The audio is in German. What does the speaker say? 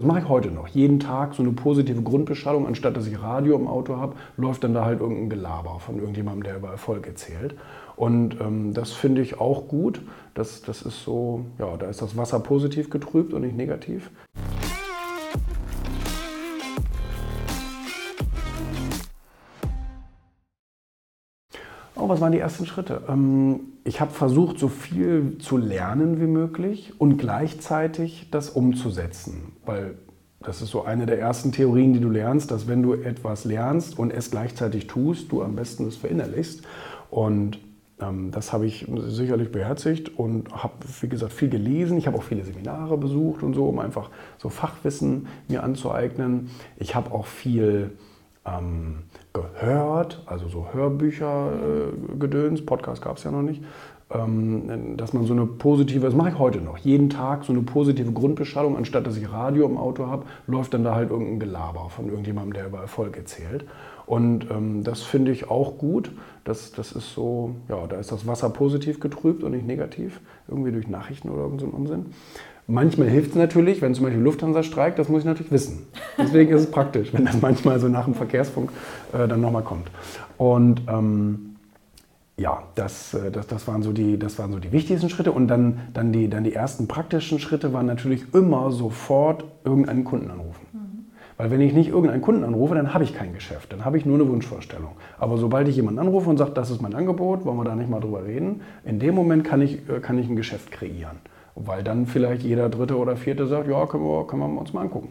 Das mache ich heute noch. Jeden Tag so eine positive Grundbeschallung, anstatt dass ich Radio im Auto habe, läuft dann da halt irgendein Gelaber von irgendjemandem, der über Erfolg erzählt. Und ähm, das finde ich auch gut. Das, das ist so, ja, da ist das Wasser positiv getrübt und nicht negativ. Oh, was waren die ersten Schritte? Ähm, ich habe versucht, so viel zu lernen wie möglich und gleichzeitig das umzusetzen. Weil das ist so eine der ersten Theorien, die du lernst, dass wenn du etwas lernst und es gleichzeitig tust, du am besten es verinnerlichst. Und ähm, das habe ich sicherlich beherzigt und habe, wie gesagt, viel gelesen. Ich habe auch viele Seminare besucht und so, um einfach so Fachwissen mir anzueignen. Ich habe auch viel ähm, gehört, also so Hörbücher äh, gedöns, Podcast gab es ja noch nicht, dass man so eine positive, das mache ich heute noch, jeden Tag so eine positive Grundbeschallung, anstatt dass ich Radio im Auto habe, läuft dann da halt irgendein Gelaber von irgendjemandem, der über Erfolg erzählt. Und ähm, das finde ich auch gut. Das, das ist so, ja, da ist das Wasser positiv getrübt und nicht negativ, irgendwie durch Nachrichten oder irgendeinen so Unsinn. Manchmal hilft es natürlich, wenn zum Beispiel Lufthansa streikt, das muss ich natürlich wissen. Deswegen ist es praktisch, wenn das manchmal so nach dem Verkehrsfunk äh, dann nochmal kommt. Und ähm, ja, das, äh, das, das, waren so die, das waren so die wichtigsten Schritte. Und dann, dann, die, dann die ersten praktischen Schritte waren natürlich immer sofort irgendeinen Kunden anrufen. Weil wenn ich nicht irgendeinen Kunden anrufe, dann habe ich kein Geschäft, dann habe ich nur eine Wunschvorstellung. Aber sobald ich jemanden anrufe und sage, das ist mein Angebot, wollen wir da nicht mal drüber reden, in dem Moment kann ich, äh, kann ich ein Geschäft kreieren. Weil dann vielleicht jeder Dritte oder Vierte sagt, ja, können wir, können wir uns mal angucken.